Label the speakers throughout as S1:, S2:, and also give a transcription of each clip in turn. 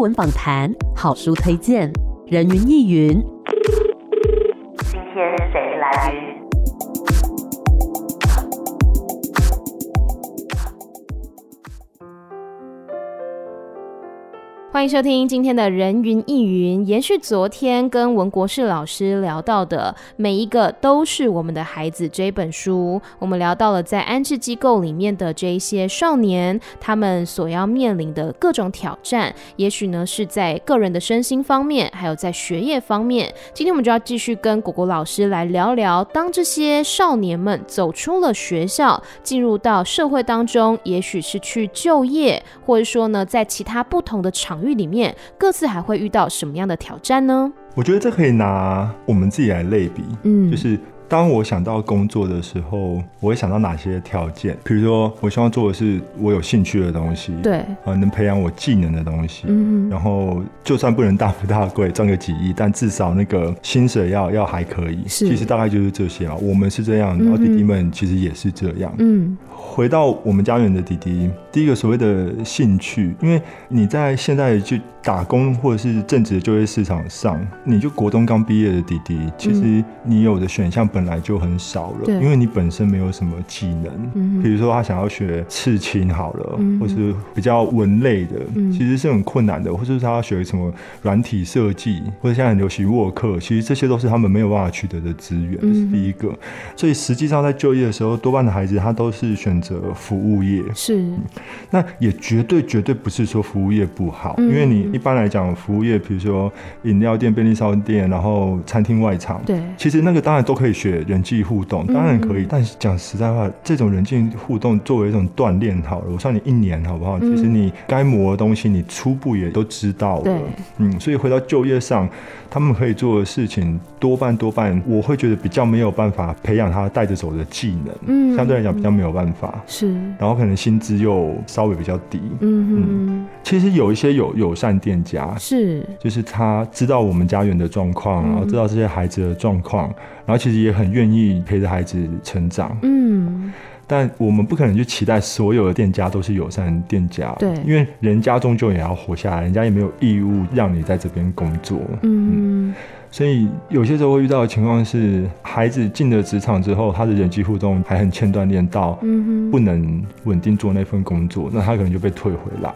S1: 文访谈、好书推荐、人云亦云。今天谁来？
S2: 欢迎收听今天的人云亦云，延续昨天跟文国士老师聊到的每一个都是我们的孩子这本书，我们聊到了在安置机构里面的这一些少年，他们所要面临的各种挑战，也许呢是在个人的身心方面，还有在学业方面。今天我们就要继续跟果果老师来聊聊，当这些少年们走出了学校，进入到社会当中，也许是去就业，或者说呢在其他不同的场。里面各自还会遇到什么样的挑战呢？
S3: 我觉得这可以拿我们自己来类比，嗯，就是。当我想到工作的时候，我会想到哪些条件？比如说，我希望做的是我有兴趣的东西，
S2: 对，
S3: 呃，能培养我技能的东西。嗯，然后就算不能大富大贵赚个几亿，但至少那个薪水要要还可以。是，其实大概就是这些啊。我们是这样，然后弟弟们其实也是这样。嗯，回到我们家园的弟弟，第一个所谓的兴趣，因为你在现在就打工或者是正职的就业市场上，你就国中刚毕业的弟弟，其实你有的选项本来就很少了，因为你本身没有什么技能，比如说他想要学刺青好了，或是比较文类的，其实是很困难的，或者是他要学什么软体设计，或者现在很流行沃克，其实这些都是他们没有办法取得的资源，这是第一个。所以实际上在就业的时候，多半的孩子他都是选择服务业，是，那也绝对绝对不是说服务业不好，因为你一般来讲服务业，比如说饮料店、便利商店，然后餐厅外场，对，其实那个当然都可以学。人际互动当然可以，但是讲实在话，这种人际互动作为一种锻炼好了，我算你一年好不好？其实你该磨的东西，你初步也都知道了。嗯，所以回到就业上，他们可以做的事情多半多半，我会觉得比较没有办法培养他带着走的技能。嗯，相对来讲比较没有办法。是，然后可能薪资又稍微比较低。嗯嗯，其实有一些友友善店家，是，就是他知道我们家园的状况，然后知道这些孩子的状况，然后其实也很愿意陪着孩子成长。嗯。但我们不可能去期待所有的店家都是友善店家，对，因为人家终究也要活下来，人家也没有义务让你在这边工作，嗯，嗯，所以有些时候会遇到的情况是，孩子进了职场之后，他的人际互动还很欠锻炼到，嗯，不能稳定做那份工作，那他可能就被退回来。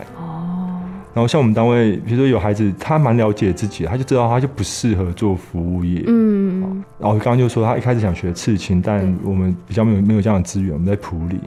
S3: 然后像我们单位，比如说有孩子，他蛮了解自己，他就知道他就不适合做服务业。嗯，然后刚刚就说他一开始想学刺青，但我们比较没有没有这样的资源，我们在普里。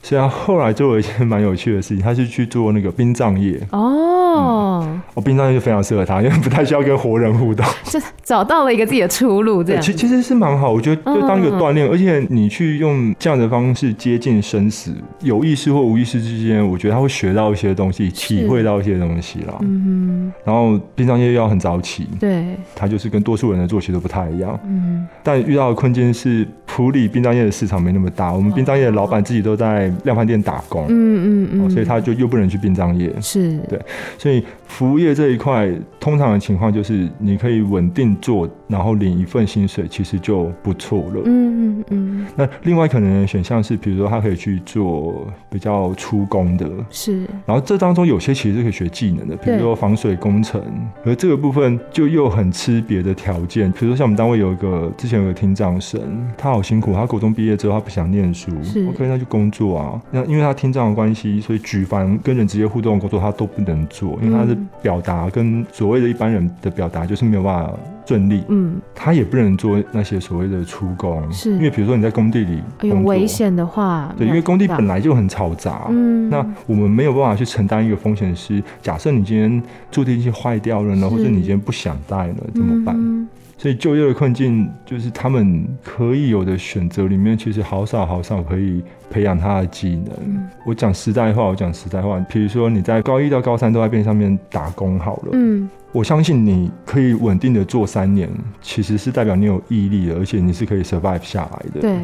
S3: 所以他后来做了一件蛮有趣的事情，他是去做那个殡葬业。哦，嗯、哦，殡葬业就非常适合他，因为不太需要跟活人互动，
S2: 就找到了一个自己的出路。这样，
S3: 其其实是蛮好，我觉得就当一个锻炼，嗯、而且你去用这样的方式接近生死，有意识或无意识之间，我觉得他会学到一些东西，体会到一些东西啦。嗯，然后殡葬业要很早起，对，他就是跟多数人的作息都不太一样。嗯，但遇到的困境是，普里殡葬业的市场没那么大，我们殡葬业的老板自己都在量贩店打工，嗯嗯嗯，所以他就又不能去殡葬业，是。对，所以服务业这一块，通常的情况就是你可以稳定做，然后领一份薪水，其实就不错了，嗯嗯嗯。那另外可能的选项是，比如说他可以去做比较出工的，是，然后这当中有些其实是可以学技能的，比如说防水工程，而这个部分就又很吃别的条件，比如说像我们单位有一个之前有个听障生，他好辛苦，他高中毕业之后他不想念书，是，OK，那就工作啊。那因为他听障的关系，所以举凡跟人直接互动的工作他都不能做，因为他的表达跟所谓的一般人的表达就是没有办法顺利。嗯，他也不能做那些所谓的出工，是因为比如说你在工地里有
S2: 危险的话，
S3: 对，因为工地本来就很嘈杂。嗯，那我们没有办法去承担一个风险，是假设你今天助听器坏掉了呢，或者你今天不想带了，怎么办？所以就业的困境就是他们可以有的选择里面，其实好少好少可以培养他的技能。嗯、我讲实在话，我讲实在话，比如说你在高一到高三都在便利商店打工好了，嗯，我相信你可以稳定的做三年，其实是代表你有毅力的，而且你是可以 survive 下来的。
S2: 对。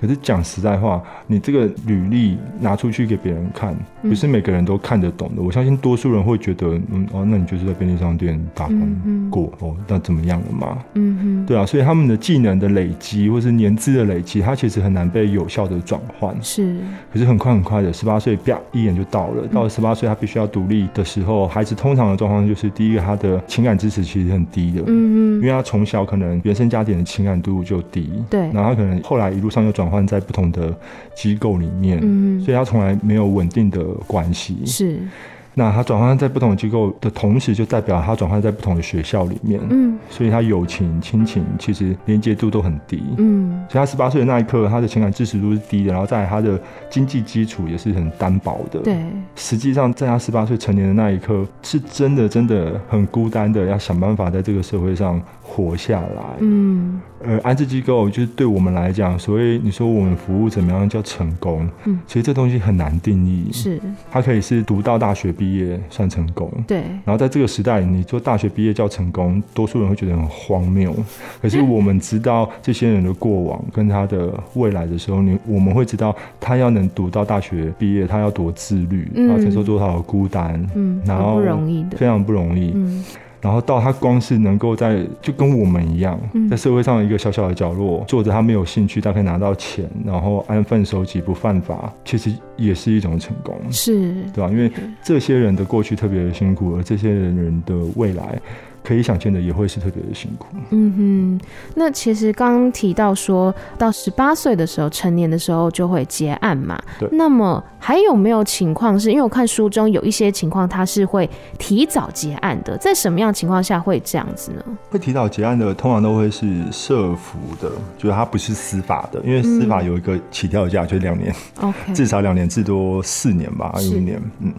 S3: 可是讲实在话，你这个履历拿出去给别人看，不是每个人都看得懂的。嗯、我相信多数人会觉得，嗯哦，那你就是在便利商店打工过、嗯、哦，那怎么样了嘛？嗯哼。对啊，所以他们的技能的累积，或是年资的累积，它其实很难被有效的转换。
S2: 是。
S3: 可是很快很快的，十八岁啪一眼就到了。到了十八岁，他必须要独立的时候，孩子通常的状况就是，第一个他的。情感支持其实很低的，嗯嗯，因为他从小可能原生家庭的情感度就低，
S2: 对，
S3: 然后他可能后来一路上又转换在不同的机构里面，嗯，所以他从来没有稳定的关系，
S2: 是。
S3: 那他转换在不同的机构的同时，就代表他转换在不同的学校里面，嗯，所以他友情、亲情其实连接度都很低，嗯，所以他十八岁的那一刻，他的情感支持度是低的，然后在他的经济基础也是很单薄的，
S2: 对。
S3: 实际上，在他十八岁成年的那一刻，是真的真的很孤单的，要想办法在这个社会上活下来，嗯。呃，安置机构就是对我们来讲，所谓你说我们服务怎么样叫成功？嗯，其实这东西很难定义。
S2: 是，
S3: 它可以是读到大学毕业算成功。
S2: 对。
S3: 然后在这个时代，你做大学毕业叫成功，多数人会觉得很荒谬。可是我们知道这些人的过往跟他的未来的时候，你我们会知道他要能读到大学毕业，他要多自律，然后承受多少的孤单，嗯，然后
S2: 不容易的，
S3: 非常不容易。嗯。然后到他光是能够在就跟我们一样，在社会上一个小小的角落做着他没有兴趣，但可以拿到钱，然后安分守己不犯法，其实也是一种成功，
S2: 是
S3: 对吧？因为这些人的过去特别的辛苦，而这些人的未来。可以想见的也会是特别的辛苦。
S2: 嗯哼，那其实刚刚提到说到十八岁的时候，成年的时候就会结案嘛。
S3: 对。
S2: 那么还有没有情况是因为我看书中有一些情况，它是会提早结案的？在什么样情况下会这样子呢？
S3: 会提早结案的，通常都会是社服的，就是它不是司法的，因为司法有一个起跳价，就是两年。
S2: OK。
S3: 至少两年，至多四年吧，一年。嗯。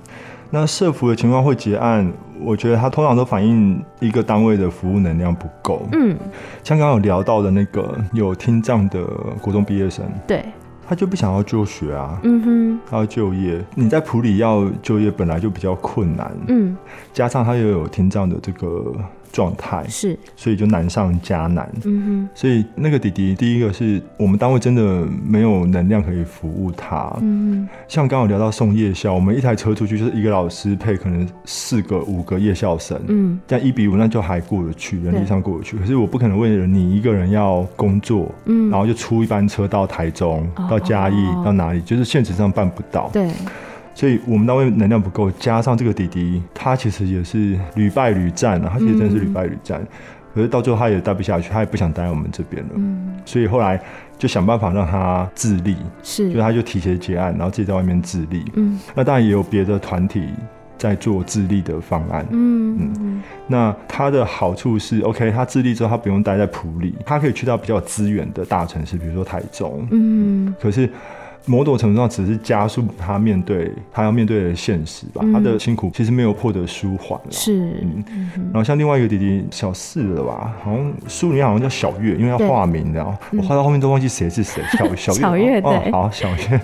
S3: 那社服的情况会结案，我觉得它通常都反映一个单位的服务能量不够。嗯，像刚刚有聊到的那个有听障的国中毕业生，
S2: 对，
S3: 他就不想要就学啊，
S2: 嗯哼，
S3: 他要就业。你在普里要就业本来就比较困难，嗯，加上他又有听障的这个。状态
S2: 是，
S3: 所以就难上加难。
S2: 嗯哼，
S3: 所以那个弟弟，第一个是我们单位真的没有能量可以服务他。
S2: 嗯，
S3: 像刚刚聊到送夜校，我们一台车出去就是一个老师配可能四个、五个夜校生。
S2: 嗯，
S3: 这样一比五，那就还过得去，人力上过得去。可是我不可能为了你一个人要工作，嗯，然后就出一班车到台中、哦、到嘉义、哦、到哪里，就是现实上办不到。
S2: 对。
S3: 所以我们单位能量不够，加上这个弟弟，他其实也是屡败屡战啊，他其实真的是屡败屡战。嗯、可是到最后他也待不下去，他也不想待在我们这边了。嗯，所以后来就想办法让他自立，
S2: 是，
S3: 所以他就提前结案，然后自己在外面自立。
S2: 嗯，
S3: 那当然也有别的团体在做自立的方案。
S2: 嗯嗯，
S3: 那他的好处是，OK，他自立之后他不用待在埔里，他可以去到比较有资源的大城市，比如说台中。
S2: 嗯，
S3: 可是。某种程度上，只是加速他面对他要面对的现实吧。嗯、他的辛苦其实没有获得舒缓了。
S2: 是，
S3: 嗯。然后像另外一个弟弟小四了吧，好像书里面好像叫小月，因为要化名，然后我画到后面都忘记谁是谁。小小月，
S2: 小月对、
S3: 哦，好小月。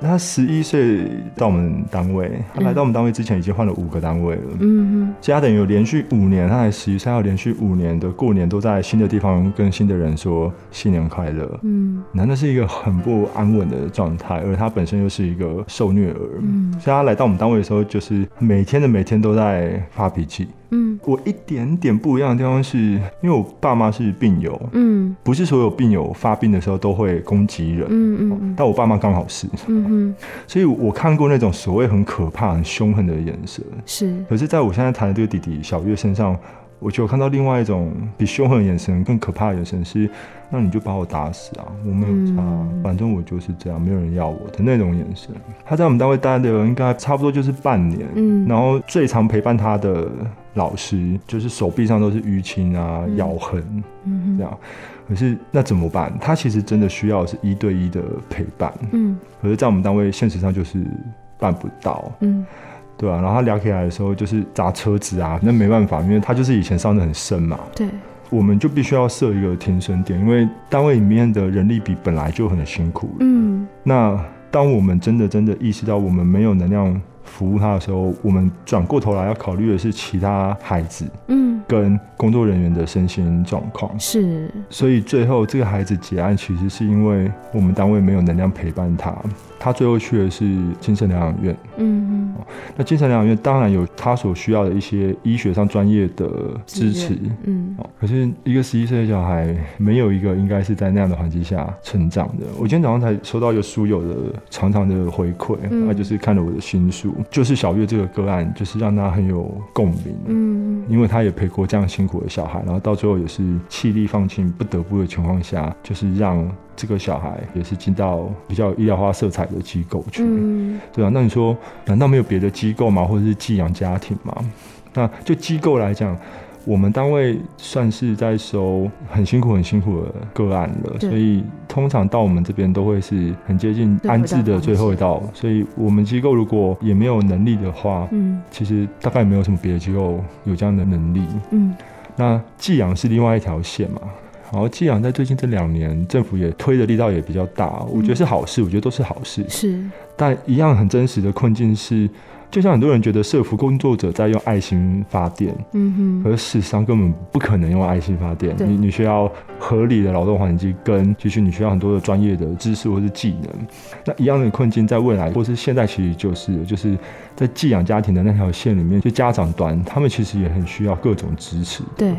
S3: 他十一岁到我们单位，他来到我们单位之前已经换了五个单位了。
S2: 嗯哼，
S3: 所以他等于有连续五年，他才十一岁，要连续五年的过年都在新的地方跟新的人说新年快乐。
S2: 嗯，
S3: 那那是一个很不安稳的状态，而他本身又是一个受虐儿。嗯，所以他来到我们单位的时候，就是每天的每天都在发脾气。
S2: 嗯，
S3: 我一点点不一样的地方是，因为我爸妈是病友，
S2: 嗯，
S3: 不是所有病友发病的时候都会攻击人，
S2: 嗯嗯，嗯，
S3: 但我爸妈刚好是，
S2: 嗯嗯，
S3: 所以我看过那种所谓很可怕、很凶狠的眼神，
S2: 是，
S3: 可是在我现在谈的这个弟弟小月身上。我就看到另外一种比凶狠的眼神更可怕的眼神是，那你就把我打死啊！我没有差，嗯、反正我就是这样，没有人要我的那种眼神。他在我们单位待的应该差不多就是半年，
S2: 嗯，
S3: 然后最常陪伴他的老师就是手臂上都是淤青啊、嗯、咬痕，
S2: 嗯，
S3: 这样。可是那怎么办？他其实真的需要的是一对一的陪伴，
S2: 嗯，
S3: 可是在我们单位现实上就是办不到，
S2: 嗯。
S3: 对啊，然后他聊起来的时候就是砸车子啊，那没办法，因为他就是以前伤的很深嘛。
S2: 对，
S3: 我们就必须要设一个停损点，因为单位里面的人力比本来就很辛苦。
S2: 嗯，
S3: 那当我们真的真的意识到我们没有能量服务他的时候，我们转过头来要考虑的是其他孩子，嗯，跟工作人员的身心状况。
S2: 是，
S3: 所以最后这个孩子结案，其实是因为我们单位没有能量陪伴他。他最后去的是精神疗养院，嗯嗯，那精神疗养院当然有他所需要的一些医学上专业的支持，嗯，可是一个十一岁的小孩，没有一个应该是在那样的环境下成长的。我今天早上才收到一个书友的长长的回馈，他就是看了我的新书，就是小月这个个案，就是让他很有共鸣，嗯，因为他也陪过这样辛苦的小孩，然后到最后也是气力放尽、不得不的情况下，就是让。这个小孩也是进到比较医疗化色彩的机构去，嗯，对啊。那你说，难道没有别的机构吗？或者是寄养家庭吗？那就机构来讲，我们单位算是在收很辛苦、很辛苦的个案了，所以通常到我们这边都会是很接近安置的最后一道。所以我们机构如果也没有能力的话，嗯，其实大概没有什么别的机构有这样的能力，嗯。那寄养是另外一条线嘛。然后寄养在最近这两年，政府也推的力道也比较大，我觉得是好事，我觉得都是好事。
S2: 是，
S3: 但一样很真实的困境是。就像很多人觉得社福工作者在用爱心发电，嗯哼，可是事实上根本不可能用爱心发电。你你需要合理的劳动环境，跟其实你需要很多的专业的知识或是技能。那一样的困境在未来或是现在，其实就是就是在寄养家庭的那条线里面，就家长端他们其实也很需要各种支持。
S2: 对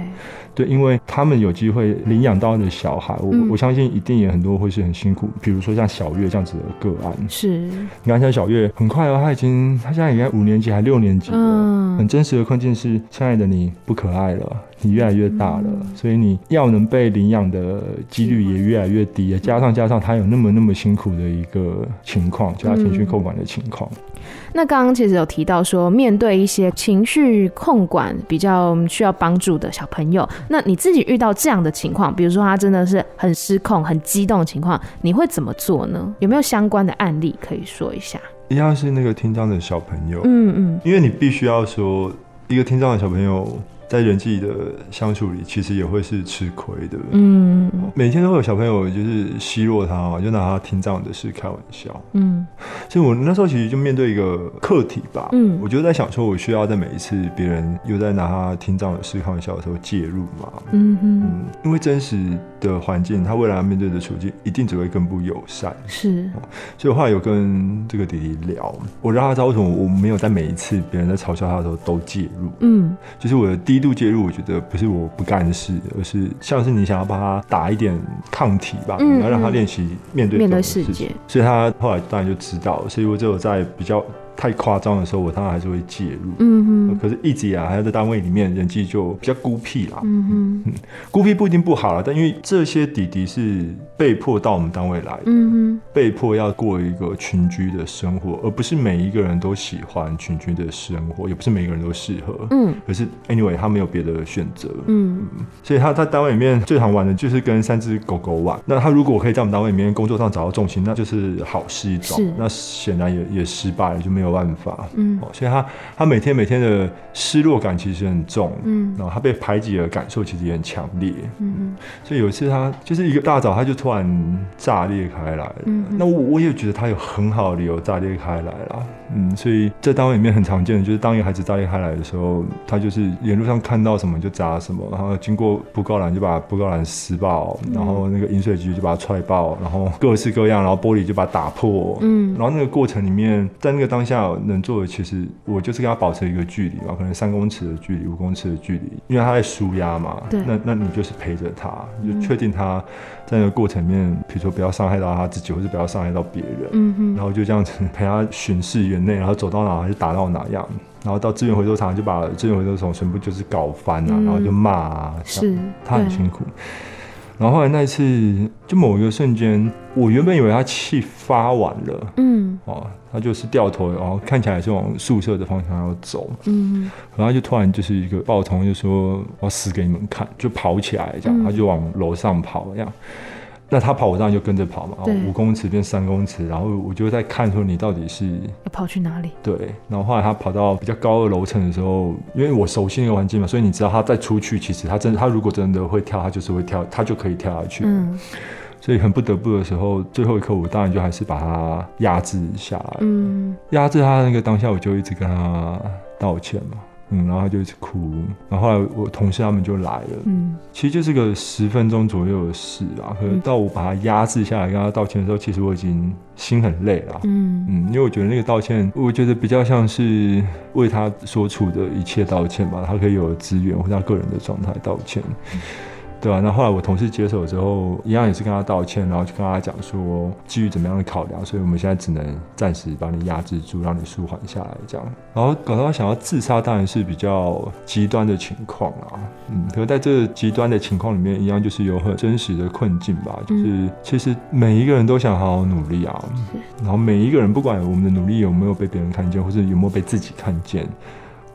S3: 对，因为他们有机会领养到的小孩，我我相信一定也很多会是很辛苦。比如说像小月这样子的个案，
S2: 是
S3: 你看像小月很快哦，她已经她现在应该。五年级还六年级了，嗯，很真实的困境是：亲爱的，你不可爱了，你越来越大了，嗯，所以你要能被领养的几率也越来越低了。加上加上他有那么那么辛苦的一个情况，就他情绪控管的情况。
S2: 那刚刚其实有提到说，面对一些情绪控管比较需要帮助的小朋友，那你自己遇到这样的情况，比如说他真的是很失控、很激动的情况，你会怎么做呢？有没有相关的案例可以说一下？
S3: 一样是那个听障的小朋友，嗯嗯，因为你必须要说一个听障的小朋友。在人际的相处里，其实也会是吃亏的。嗯，每天都会有小朋友就是奚落他嘛，就拿他听障的事开玩笑。嗯，所以我那时候其实就面对一个课题吧。嗯，我就在想说，我需要在每一次别人又在拿他听障的事开玩笑的时候介入嘛。嗯嗯，因为真实的环境，他未来要面对的处境一定只会更不友善。
S2: 是，
S3: 所以我后来有跟这个弟弟聊，我让他知道为什么我没有在每一次别人在嘲笑他的时候都介入。嗯，就是我的第一。度介入，我觉得不是我不干事，而是像是你想要把他打一点抗体吧，嗯嗯，你要让他练习面对面对世界，所以他后来当然就知道，所以我只有在比较。太夸张的时候，我当然还是会介入。嗯哼。可是一直以来还在单位里面，人际就比较孤僻啦。嗯哼。嗯，孤僻不一定不好啦，但因为这些弟弟是被迫到我们单位来的，嗯哼，被迫要过一个群居的生活，而不是每一个人都喜欢群居的生活，也不是每一个人都适合。嗯。可是 anyway，他没有别的选择。嗯。所以他在单位里面最常玩的就是跟三只狗狗玩。那他如果可以在我们单位里面工作上找到重心，那就是好事一桩。是。那显然也也失败了，就没有。办法，嗯，所以他他每天每天的失落感其实很重，嗯，然后他被排挤的感受其实也很强烈，嗯，所以有一次他就是一个大早，他就突然炸裂开来了，嗯，那我我也觉得他有很好的理由炸裂开来了，嗯，所以在单位里面很常见的就是当一个孩子炸裂开来的时候，他就是沿路上看到什么就砸什么，然后经过布告栏就把布告栏撕爆，然后那个饮水机就把它踹爆，然后各式各样，然后玻璃就把它打破，嗯，然后那个过程里面，在那个当下。能做的其实我就是跟他保持一个距离吧，可能三公尺的距离、五公尺的距离，因为他在舒压嘛。对。那那你就是陪着他，就确定他在那个过程里面，比如说不要伤害到他自己，或者不要伤害到别人。嗯哼。然后就这样子 陪他巡视园内，然后走到哪就打到哪样，然后到资源回收厂就把资源回收厂全部就是搞翻啊，嗯、然后就骂啊。是。他很辛苦。然后后来那一次，就某一个瞬间，我原本以为他气发完了，嗯，哦，他就是掉头，然后看起来是往宿舍的方向要走，嗯，然后就突然就是一个爆冲，就说我要死给你们看，就跑起来这样，嗯、他就往楼上跑这样。那他跑，我当然就跟着跑嘛。五公尺变三公尺，然后我就在看说你到底是
S2: 要跑去哪里？
S3: 对。然后后来他跑到比较高的楼层的时候，因为我熟悉那个环境嘛，所以你知道他再出去，其实他真的，他如果真的会跳，他就是会跳，他就可以跳下去。嗯。所以很不得不的时候，最后一刻我当然就还是把他压制下来。嗯，压制他那个当下，我就一直跟他道歉嘛。嗯，然后他就一直哭，然后后来我同事他们就来了。嗯，其实就是个十分钟左右的事啊。可是到我把他压制下来跟他道歉的时候，其实我已经心很累了。嗯嗯，因为我觉得那个道歉，我觉得比较像是为他所处的一切道歉吧，他可以有的资源或他个人的状态道歉。嗯对啊，那后，后来我同事接手之后，一样也是跟他道歉，然后就跟他讲说，基于怎么样的考量，所以我们现在只能暂时把你压制住，让你舒缓下来这样。然后搞到他想要自杀，当然是比较极端的情况啊。嗯，可是在这个极端的情况里面，一样就是有很真实的困境吧。就是其实每一个人都想好好努力啊，然后每一个人不管我们的努力有没有被别人看见，或者有没有被自己看见。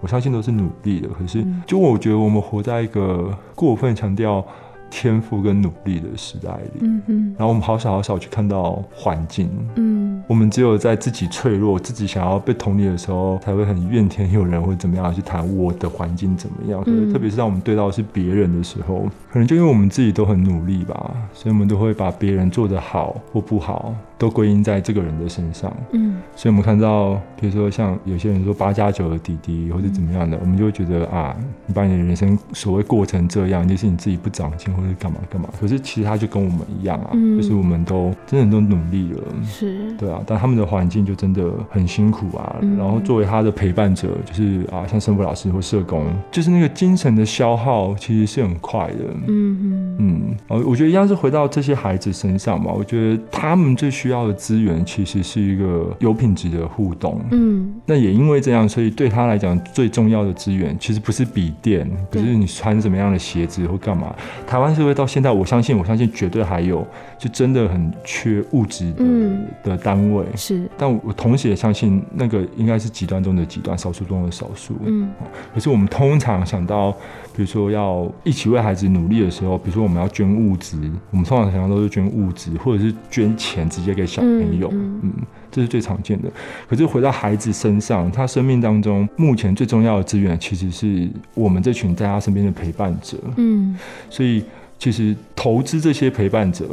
S3: 我相信都是努力的，可是就我觉得我们活在一个过分强调天赋跟努力的时代里，嗯哼，然后我们好少好少去看到环境，嗯，我们只有在自己脆弱、自己想要被同理的时候，才会很怨天尤人或者怎么样去谈我的环境怎么样。可是特别是当我们对到的是别人的时候，可能就因为我们自己都很努力吧，所以我们都会把别人做得好或不好都归因在这个人的身上，嗯，所以我们看到，比如说像有些人说八加九的弟弟或者怎么样的，我们就会觉得啊，你把你的人生所谓过成这样，就是你自己不长进。或者干嘛干嘛，可是其实他就跟我们一样啊，嗯、就是我们都真的都努力了，是，对啊，但他们的环境就真的很辛苦啊。嗯、然后作为他的陪伴者，就是啊，像生活老师或社工，就是那个精神的消耗其实是很快的，嗯嗯嗯，啊，我觉得一样是回到这些孩子身上嘛，我觉得他们最需要的资源其实是一个有品质的互动，嗯，那也因为这样，所以对他来讲最重要的资源其实不是笔电，不是你穿什么样的鞋子或干嘛，台湾。社会到现在，我相信，我相信绝对还有，就真的很缺物质的、嗯、的单位。是，但我同时也相信，那个应该是极端中的极端，少数中的少数。嗯，可是我们通常想到，比如说要一起为孩子努力的时候，比如说我们要捐物资，我们通常想到都是捐物资，或者是捐钱直接给小朋友。嗯。嗯这是最常见的，可是回到孩子身上，他生命当中目前最重要的资源，其实是我们这群在他身边的陪伴者。嗯，所以其实投资这些陪伴者。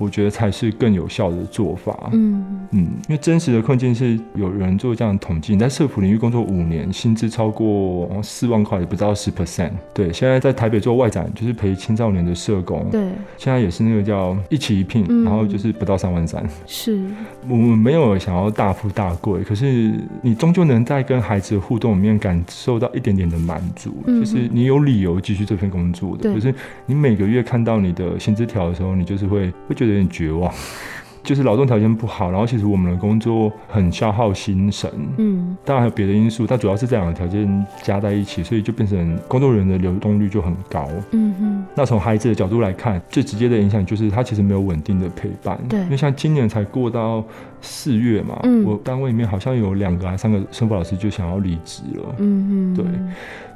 S3: 我觉得才是更有效的做法。嗯嗯，因为真实的困境是有人做这样的统计，你在社普领域工作五年，薪资超过四万块，也不到十 percent。对，现在在台北做外展，就是陪青少年的社工。对，现在也是那个叫一起一聘，嗯、然后就是不到三万三。是，我们没有想要大富大贵，可是你终究能在跟孩子的互动里面感受到一点点的满足，嗯、就是你有理由继续这份工作的。对可是你每个月看到你的薪资条的时候，你就是会会觉得。有点绝望，就是劳动条件不好，然后其实我们的工作很消耗心神，嗯，当然还有别的因素，但主要是这两个条件加在一起，所以就变成工作人员的流动率就很高，嗯哼。那从孩子的角度来看，最直接的影响就是他其实没有稳定的陪伴，对，因为像今年才过到四月嘛，嗯，我单位里面好像有两个还三个生活老师就想要离职了，嗯嗯，对。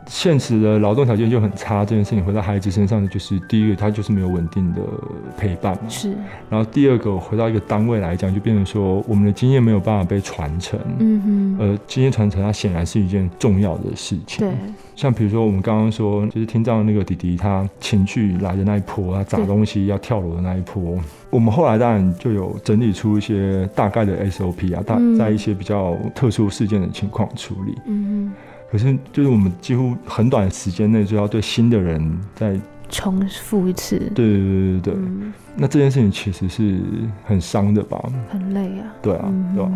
S3: 现实的劳动条件就很差，这件事情回到孩子身上的就是第一个，他就是没有稳定的陪伴嘛。是。然后第二个，回到一个单位来讲，就变成说我们的经验没有办法被传承。嗯哼。呃，经验传承它显然是一件重要的事情。对。像比如说我们刚刚说，就是听到那个弟弟他情绪来的那一波，他砸东西要跳楼的那一波，我们后来当然就有整理出一些大概的 SOP 啊，大在一些比较特殊事件的情况处理。嗯哼。可是，就是我们几乎很短时间内就要对新的人再
S2: 重复一次。对
S3: 对对对对，嗯、那这件事情其实是很伤的吧？
S2: 很累啊。
S3: 对啊，嗯、对啊。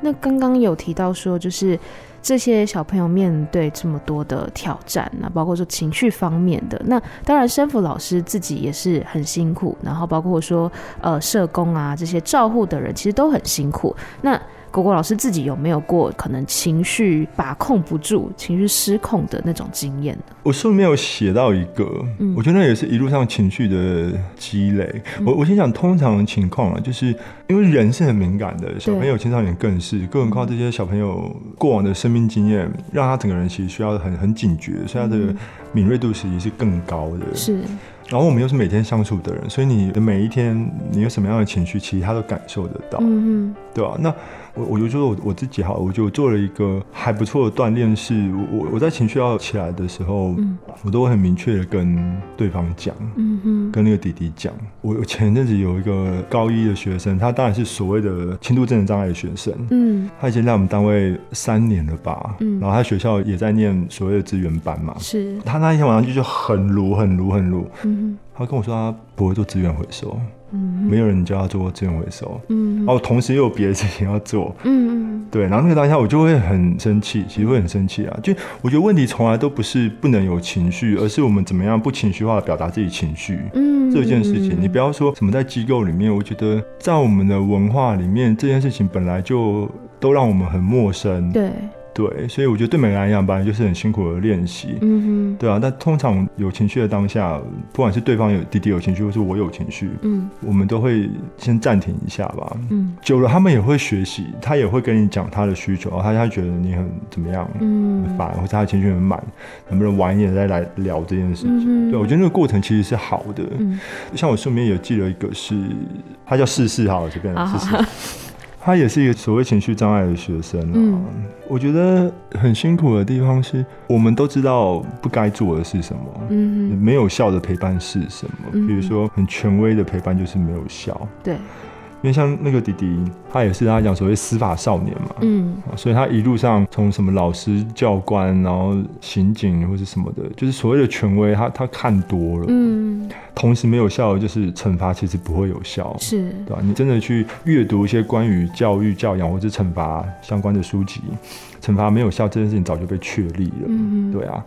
S2: 那刚刚有提到说，就是这些小朋友面对这么多的挑战，那包括说情绪方面的，那当然生辅老师自己也是很辛苦，然后包括说呃社工啊这些照护的人，其实都很辛苦。那国国老师自己有没有过可能情绪把控不住、情绪失控的那种经验呢？
S3: 我书里面有写到一个，嗯我觉得那也是一路上情绪的积累。嗯、我我先讲通常情况啊，就是因为人是很敏感的，小朋友、青少年更是，更何况这些小朋友过往的生命经验，让他整个人其实需要很很警觉，所以他的敏锐度实际是更高的。
S2: 是。
S3: 然后我们又是每天相处的人，所以你的每一天，你有什么样的情绪，其实他都感受得到，嗯对吧？那。我我就说我我自己好，我就做了一个还不错的锻炼，是我我在情绪要起来的时候，嗯、我都会很明确的跟对方讲，嗯哼，跟那个弟弟讲。我前阵子有一个高一的学生，他当然是所谓的轻度精神障碍的学生，嗯，他已经在我们单位三年了吧，嗯，然后他学校也在念所谓的资源班嘛，是，他那一天晚上就很卢很卢很卢，嗯哼，他跟我说他不会做资源回收。嗯，没有人叫他做资源回收，嗯，然后同时又有别的事情要做，嗯，对，然后那个当下我就会很生气，其实会很生气啊，就我觉得问题从来都不是不能有情绪，而是我们怎么样不情绪化的表达自己情绪，嗯，这件事情，你不要说什么在机构里面，我觉得在我们的文化里面，这件事情本来就都让我们很陌生，对。对，所以我觉得对每个人来讲，本来就是很辛苦的练习。嗯哼，对啊。但通常有情绪的当下，不管是对方有弟弟有情绪，或是我有情绪，嗯，我们都会先暂停一下吧。嗯，久了他们也会学习，他也会跟你讲他的需求，他他觉得你很怎么样，嗯，很烦，或者他的情绪很满，能不能晚一点再来聊这件事情？嗯、对，我觉得那个过程其实是好的。嗯，像我顺便有记了一个是，是他叫试试哈，这边试试。他也是一个所谓情绪障碍的学生啊，嗯、我觉得很辛苦的地方是，我们都知道不该做的是什么，嗯，没有效的陪伴是什么，嗯、比如说很权威的陪伴就是没有效，对。因为像那个弟弟，他也是他讲所谓司法少年嘛，嗯，所以他一路上从什么老师、教官，然后刑警或者什么的，就是所谓的权威，他他看多了，嗯，同时没有效的就是惩罚其实不会有效，是，对吧？你真的去阅读一些关于教育、教养或者惩罚相关的书籍，惩罚没有效这件事情早就被确立了，嗯，对啊，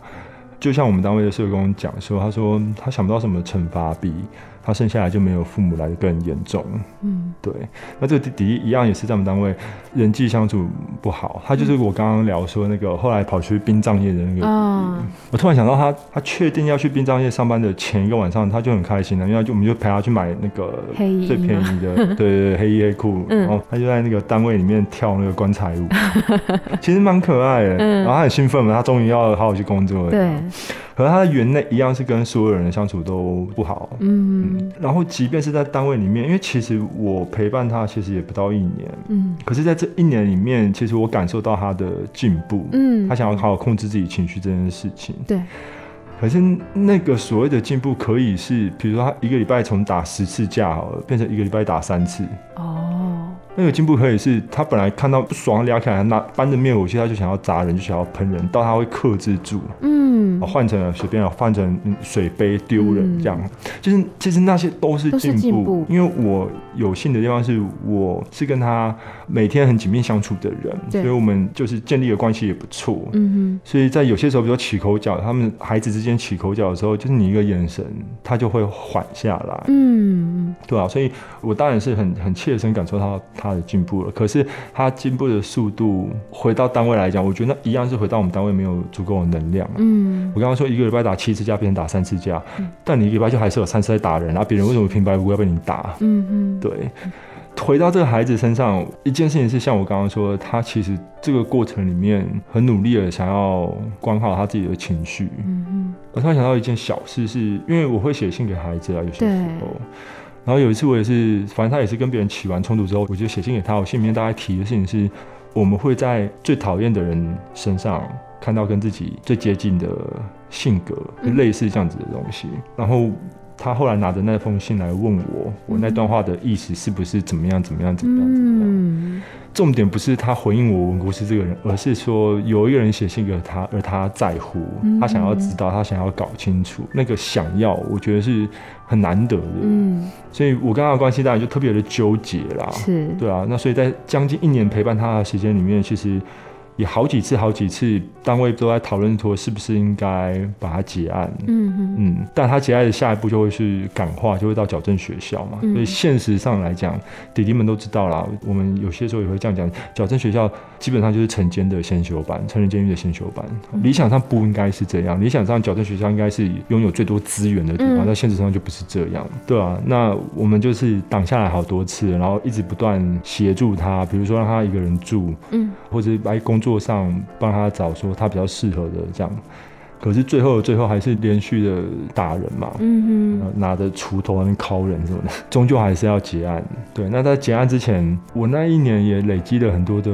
S3: 就像我们单位的社工讲说，他说他想不到什么惩罚比。他生下来就没有父母来的更严重，嗯，对。那这个弟弟一样也是在我们单位人际相处不好，他就是我刚刚聊说那个后来跑去殡葬业的那个。嗯。我突然想到他，他确定要去殡葬业上班的前一个晚上，他就很开心了，因为就我们就陪他去买那个最便宜的，对 对对，黑衣黑裤，然后他就在那个单位里面跳那个棺材舞，其实蛮可爱的。然后他很兴奋嘛，他终于要好好去工作了。对。可是他的园内一样是跟所有人的相处都不好，嗯，嗯，然后即便是在单位里面，因为其实我陪伴他其实也不到一年，嗯，可是在这一年里面，其实我感受到他的进步，嗯，他想要好好控制自己情绪这件事情，对。可是那个所谓的进步，可以是，比如说他一个礼拜从打十次架好了，变成一个礼拜打三次，哦。那个进步可以是他本来看到不爽，撩起来拿搬着灭火器，他就想要砸人，就想要喷人，到他会克制住，嗯，换成了随便换成水杯丢人这样，嗯、就是其实那些都是进步，因为我有幸的地方是我是跟他每天很紧密相处的人，所以我们就是建立的关系也不错，嗯哼，所以在有些时候，比如说起口角，他们孩子之间起口角的时候，就是你一个眼神，他就会缓下来，嗯，对啊，所以我当然是很很切身感受到。他的进步了，可是他进步的速度，回到单位来讲，我觉得那一样是回到我们单位没有足够的能量。嗯，我刚刚说一个礼拜打七次架，别人打三次架，嗯、但你一个礼拜就还是有三次在打人，然后别人为什么平白无故要被你打？嗯嗯，对。回到这个孩子身上，一件事情是像我刚刚说的，他其实这个过程里面很努力的想要管好他自己的情绪。嗯嗯，我突然想到一件小事是，是因为我会写信给孩子啊，有些时候。然后有一次我也是，反正他也是跟别人起完冲突之后，我就写信给他。我信里面大概提的事情是，我们会在最讨厌的人身上看到跟自己最接近的性格，类似这样子的东西。然后他后来拿着那封信来问我，我那段话的意思是不是怎么样怎么样怎么样怎么样。重点不是他回应我文国师这个人，而是说有一个人写信给他，而他在乎，他想要知道，他想要搞清楚那个想要，我觉得是很难得的。嗯，所以我跟他的关系当然就特别的纠结啦。是，对啊。那所以在将近一年陪伴他的时间里面，其实也好几次好几次，单位都在讨论说是不是应该把它结案。嗯哼嗯，但他结案的下一步就会是感化，就会到矫正学校嘛。嗯、所以现实上来讲，弟弟们都知道啦。我们有些时候也会这样讲，矫正学校基本上就是成监的先修班，成人监狱的先修班。嗯、理想上不应该是这样，理想上矫正学校应该是拥有最多资源的地方，但、嗯、现实上就不是这样。对啊，那我们就是挡下来好多次，然后一直不断协助他，比如说让他一个人住，嗯，或者来工作上帮他找说他比较适合的这样。可是最后最后还是连续的打人嘛，嗯哼，拿着锄头在那敲人什么的，终究还是要结案。对，那在结案之前，我那一年也累积了很多的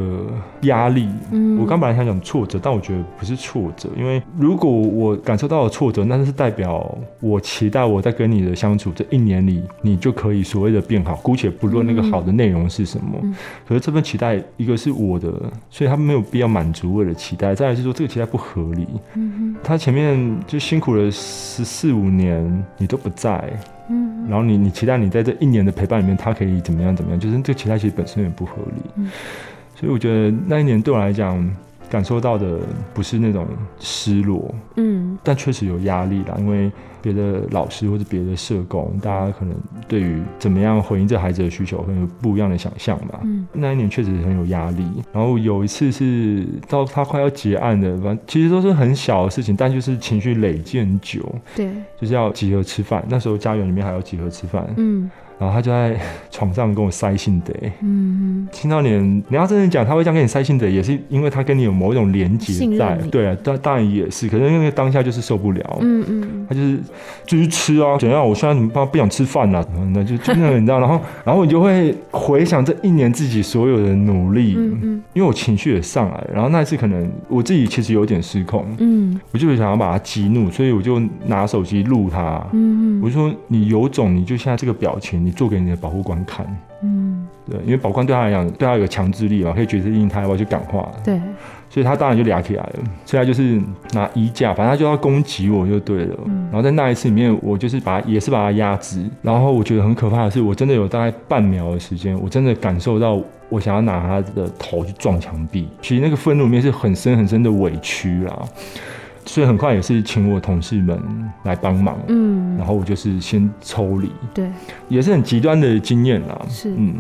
S3: 压力。嗯，我刚本来想讲挫折，但我觉得不是挫折，因为如果我感受到了挫折，那是代表我期待我在跟你的相处这一年里，你就可以所谓的变好。姑且不论那个好的内容是什么，嗯，可是这份期待一个是我的，所以他没有必要满足我的期待。再来是说这个期待不合理。嗯哼，他。前面就辛苦了十四五年，你都不在，嗯，然后你你期待你在这一年的陪伴里面，他可以怎么样怎么样，就是这个期待其实本身也不合理，嗯，所以我觉得那一年对我来讲。感受到的不是那种失落，嗯，但确实有压力啦，因为别的老师或者别的社工，大家可能对于怎么样回应这孩子的需求，会有不一样的想象吧。嗯，那一年确实很有压力。然后有一次是到他快要结案的，反正其实都是很小的事情，但就是情绪累积很久。对，就是要集合吃饭，那时候家园里面还要集合吃饭。嗯。然后他就在床上跟我塞信得，嗯哼，青少年，你要真的讲，他会这样跟你塞信得，也是因为他跟你有某一种连接在，对啊，当当然也是，可是因为当下就是受不了，嗯嗯，他就是就是吃啊，怎样？我现在怎么办？不想吃饭了，那就就那个你知道，然后然后你就会回想这一年自己所有的努力，嗯嗯，因为我情绪也上来，然后那一次可能我自己其实有点失控，嗯，我就想要把他激怒，所以我就拿手机录他，嗯嗯，我就说你有种，你就现在这个表情。你做给你的保护官看，嗯，对，因为保护官对他来讲，对他有个强制力嘛，可以决定他要不要去感化，对，所以他当然就俩起来了。所以他就是拿衣架，反正他就要攻击我就对了。嗯，然后在那一次里面，我就是把也是把他压制。然后我觉得很可怕的是，我真的有大概半秒的时间，我真的感受到我想要拿他的头去撞墙壁。其实那个愤怒里面是很深很深的委屈啦。所以很快也是请我同事们来帮忙，嗯，然后我就是先抽离，对，也是很极端的经验啦，是，嗯，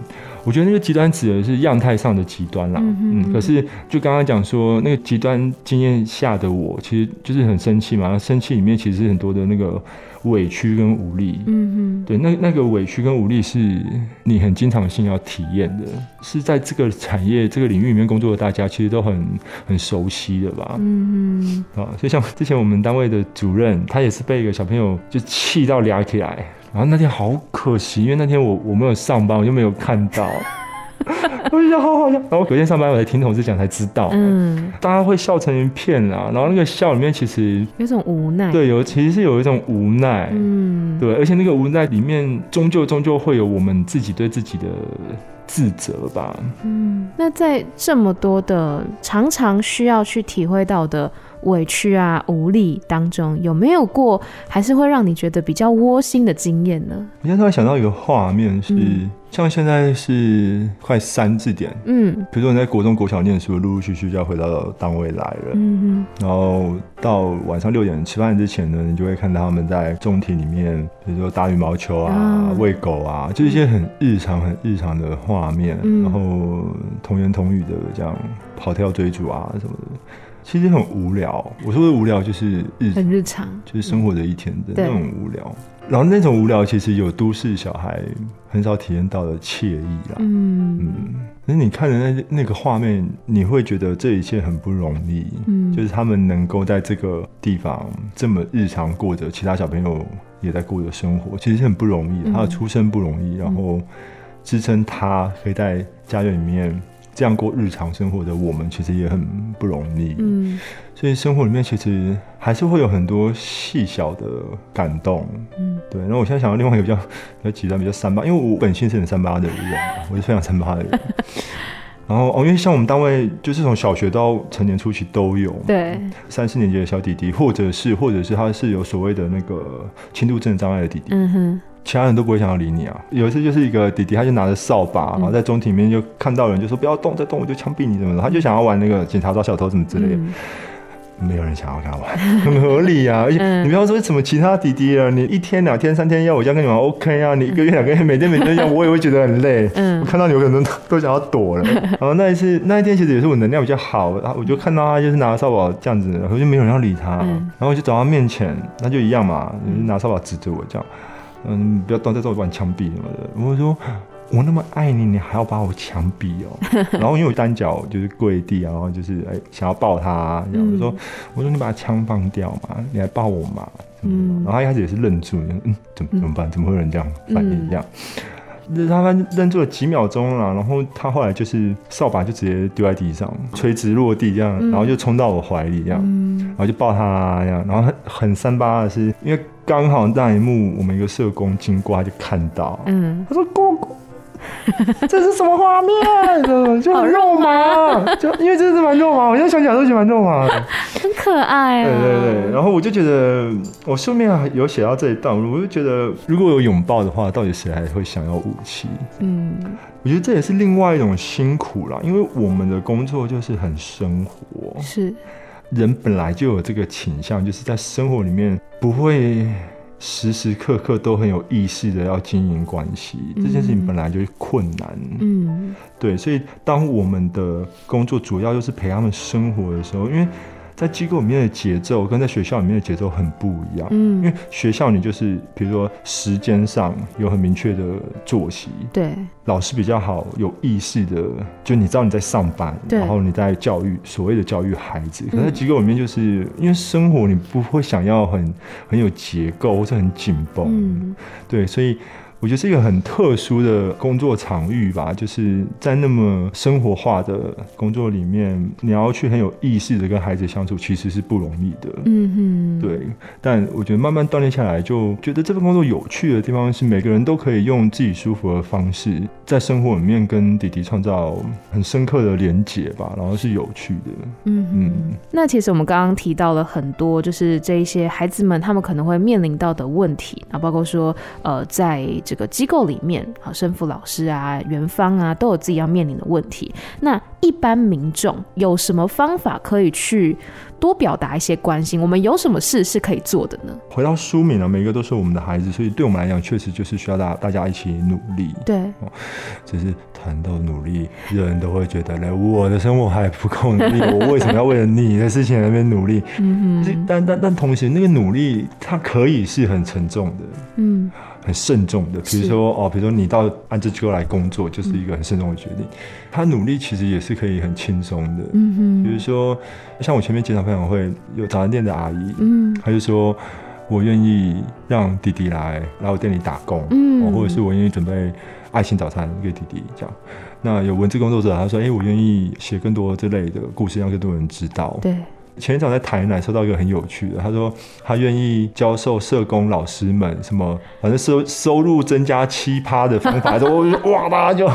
S3: 我觉得那个极端指的是样态上的极端啦，嗯，可是就刚刚讲说那个极端经验下的我，其实就是很生气嘛，生气里面其实很多的那个。委屈跟无力，嗯哼，对，那那个委屈跟无力是你很经常性要体验的，是在这个产业这个领域里面工作的大家其实都很很熟悉的吧，嗯嗯，啊，所以像之前我们单位的主任，他也是被一个小朋友就气到俩起来，然后那天好可惜，因为那天我我没有上班，我就没有看到。我就想好好笑，然后隔天上班我才听同事讲才知道，嗯，大家会笑成一片啊，然后那个笑里面其实
S2: 有种无奈，
S3: 对，有其实是有一种无奈，嗯，对，而且那个无奈里面终究终究会有我们自己对自己的自责吧，
S2: 嗯，那在这么多的常常需要去体会到的委屈啊、无力当中，有没有过还是会让你觉得比较窝心的经验呢？
S3: 我现在突然想到一个画面是。嗯。像现在是快三字点，嗯，比如说你在国中、国小念书，陆陆续续就要回到单位来了，嗯哼，然后到晚上六点吃饭之前呢，你就会看到他们在中庭里面，比如说打羽毛球啊、喂狗啊，就一些很日常、很日常的画面，嗯、然后童言童语的这样跑跳追逐啊什么的，其实很无聊。我说的无聊就是日
S2: 很日常，
S3: 就是生活的一天的那种无聊。然后那种无聊，其实有都市小孩很少体验到的惬意啦。嗯嗯，可是你看的那那个画面，你会觉得这一切很不容易。嗯，就是他们能够在这个地方这么日常过着，其他小朋友也在过着生活，其实很不容易。他的出生不容易，然后支撑他可以在家园里面。这样过日常生活的我们，其实也很不容易。嗯，所以生活里面其实还是会有很多细小的感动。嗯，对。然后我现在想到另外一个比较 比较极端、比较三八，因为我本性是很三八的人，我是非常三八的人。然后哦，因为像我们单位就是从小学到成年初期都有，对，三四年级的小弟弟，或者是或者是他是有所谓的那个轻度智能障碍的弟弟。嗯哼。其他人都不会想要理你啊。有一次就是一个弟弟，他就拿着扫把，然后在中庭里面就看到人，就说不要动，再动我就枪毙你怎么的。他就想要玩那个警察抓小偷什么之类的。嗯没有人想要跟他玩，很合理啊！而且你不要说什么其他弟弟啊，你一天两天三天要我这样跟你玩，OK 啊？你一个月两个月每天每天要，我也会觉得很累。嗯，我看到你，我可能都想要躲了。然后那一次那一天其实也是我能量比较好，然后我就看到他就是拿着扫把这样子，然后就没有人要理他。然后我就走到他面前，那就一样嘛，拿扫把指着我这样，嗯，不要动，再做我把你枪毙什么的。我说。我那么爱你，你还要把我枪毙哦？然后因为我单脚就是跪地，然后就是哎、欸、想要抱他，然后我说、嗯、我说你把枪放掉嘛，你来抱我嘛。嗯，然后他一开始也是愣住，嗯，怎么怎么办？怎么会有人这样反应这样？那、嗯、他愣住了几秒钟了，然后他后来就是扫把就直接丢在地上，垂直落地这样，然后就冲到我怀里这样，然后就抱他这样，然后很很三八的是，因为刚好那一幕我们一个社工经过，他就看到，嗯，他说姑姑。这是什么画面？就很肉麻，就因为这是蛮肉麻，我现在想起来都觉得蛮肉麻的，
S2: 很可爱啊。
S3: 对对对，然后我就觉得，我书面有写到这一段，我就觉得，如果有拥抱的话，到底谁还会想要武器？嗯，我觉得这也是另外一种辛苦啦，因为我们的工作就是很生活，是人本来就有这个倾向，就是在生活里面不会。时时刻刻都很有意识的要经营关系，嗯，这件事情本来就是困难。嗯，对，所以当我们的工作主要就是陪他们生活的时候，因为。在机构里面的节奏跟在学校里面的节奏很不一样，嗯，因为学校你就是比如说时间上有很明确的作息，对，老师比较好有意识的，就你知道你在上班，然后你在教育所谓的教育孩子，可是在机构里面就是因为生活你不会想要很很有结构或者很紧绷，嗯，对，所以。我觉得是一个很特殊的工作场域吧，就是在那么生活化的工作里面，你要去很有意识的跟孩子相处，其实是不容易的。嗯哼，对。但我觉得慢慢锻炼下来，就觉得这份工作有趣的地方是，每个人都可以用自己舒服的方式，在生活里面跟弟弟创造很深刻的连结吧，然后是有趣的。嗯嗯。
S2: 那其实我们刚刚提到了很多，就是这一些孩子们他们可能会面临到的问题，啊，包括说，呃，在这个机构里面，好，生父老师啊、元芳啊，都有自己要面临的问题。那一般民众有什么方法可以去多表达一些关心？我们有什么事是可以做的呢？
S3: 回到书名啊，每个都是我们的孩子，所以对我们来讲，确实就是需要大大家一起努力。对，哦，只是谈到努力，人都会觉得呢，我的生活还不够努力，我为什么要为了你的事情在那边努力？嗯哼，但但但同时，那个努力它可以是很沉重的。嗯。很慎重的，比如说哦，比如说你到安置机构来工作，就是一个很慎重的决定。嗯、他努力其实也是可以很轻松的，嗯哼。比如说像我前面经常分享会有早餐店的阿姨，嗯，他就说我愿意让弟弟来来我店里打工，嗯，或者是我愿意准备爱心早餐给弟弟这样。那有文字工作者，他说，哎、欸，我愿意写更多这类的故事，让更多人知道，对。前一场在台南收到一个很有趣的，他说他愿意教授社工老师们什么，反正收收入增加七趴的方法。说 我就哇吧就，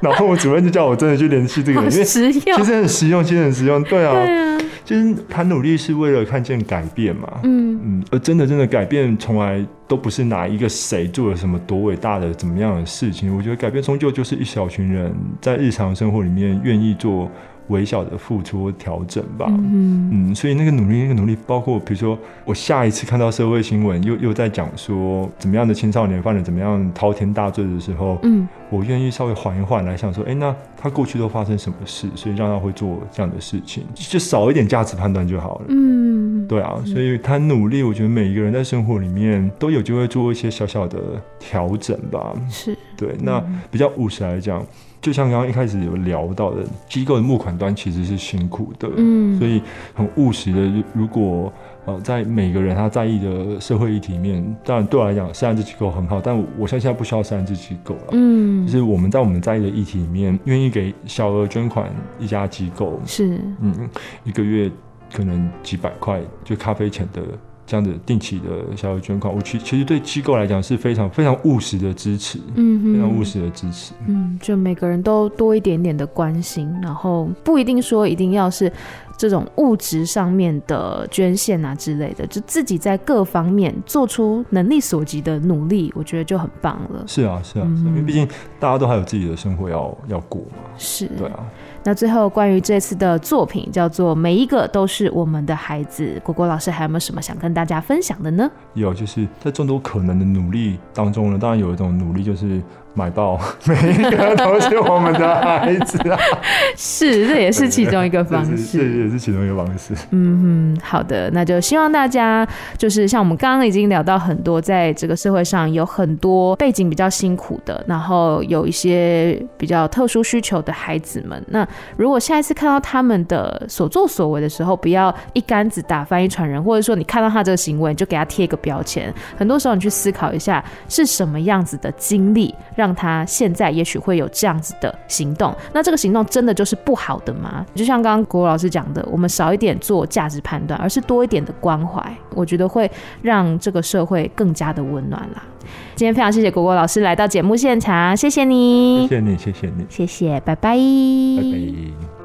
S3: 然后我主任就叫我真的去联系这个人，因为其实很实用，其实很实用。对啊，对啊，就是他努力是为了看见改变嘛。嗯嗯，而真的真的改变从来都不是哪一个谁做了什么多伟大的怎么样的事情。我觉得改变终究就是一小群人在日常生活里面愿意做。微小的付出调整吧，嗯。嗯，所以那个努力，那个努力，包括比如说，我下一次看到社会新闻，又又在讲说怎么样的青少年犯了怎么样滔天大罪的时候，嗯，我愿意稍微缓一缓来想说，哎、欸，那他过去都发生什么事，所以让他会做这样的事情，就少一点价值判断就好了，嗯，对啊，所以他努力，我觉得每一个人在生活里面都有机会做一些小小的调整吧，是。对，那比较务实来讲。就像刚刚一开始有聊到的，机构的募款端其实是辛苦的，嗯，所以很务实的，如果呃在每个人他在意的社会议题里面，当然对我来讲，善治机构很好，但我相信现在不需要善治机构了，嗯，就是我们在我们在意的议题里面，愿意给小额捐款一家机构，是，嗯，一个月可能几百块，就咖啡钱的。这样子定期的小额捐款，我其其实对机构来讲是非常非常务实的支持，嗯，非常务实的支持，嗯，
S2: 就每个人都多一点点的关心，然后不一定说一定要是这种物质上面的捐献啊之类的，就自己在各方面做出能力所及的努力，我觉得就很棒了。
S3: 是啊，是啊，嗯、因为毕竟大家都还有自己的生活要要过嘛。
S2: 是，
S3: 对啊。
S2: 那最后关于这次的作品叫做《每一个都是我们的孩子》，果果老师还有没有什么想跟大家分享的呢？
S3: 有，就是在众多可能的努力当中呢，当然有一种努力就是。买到 每一个都是我们的孩子啊，
S2: 是，这也是其中一个方式，
S3: 这也是其中一个方式。
S2: 嗯哼，好的，那就希望大家就是像我们刚刚已经聊到很多，在这个社会上有很多背景比较辛苦的，然后有一些比较特殊需求的孩子们。那如果下一次看到他们的所作所为的时候，不要一竿子打翻一船人，或者说你看到他这个行为，你就给他贴一个标签。很多时候，你去思考一下是什么样子的经历让。他现在也许会有这样子的行动，那这个行动真的就是不好的吗？就像刚刚国国老师讲的，我们少一点做价值判断，而是多一点的关怀，我觉得会让这个社会更加的温暖啦。今天非常谢谢果果老师来到节目现场，谢谢你，
S3: 谢谢你，谢谢你，
S2: 谢谢，拜拜，
S3: 拜拜。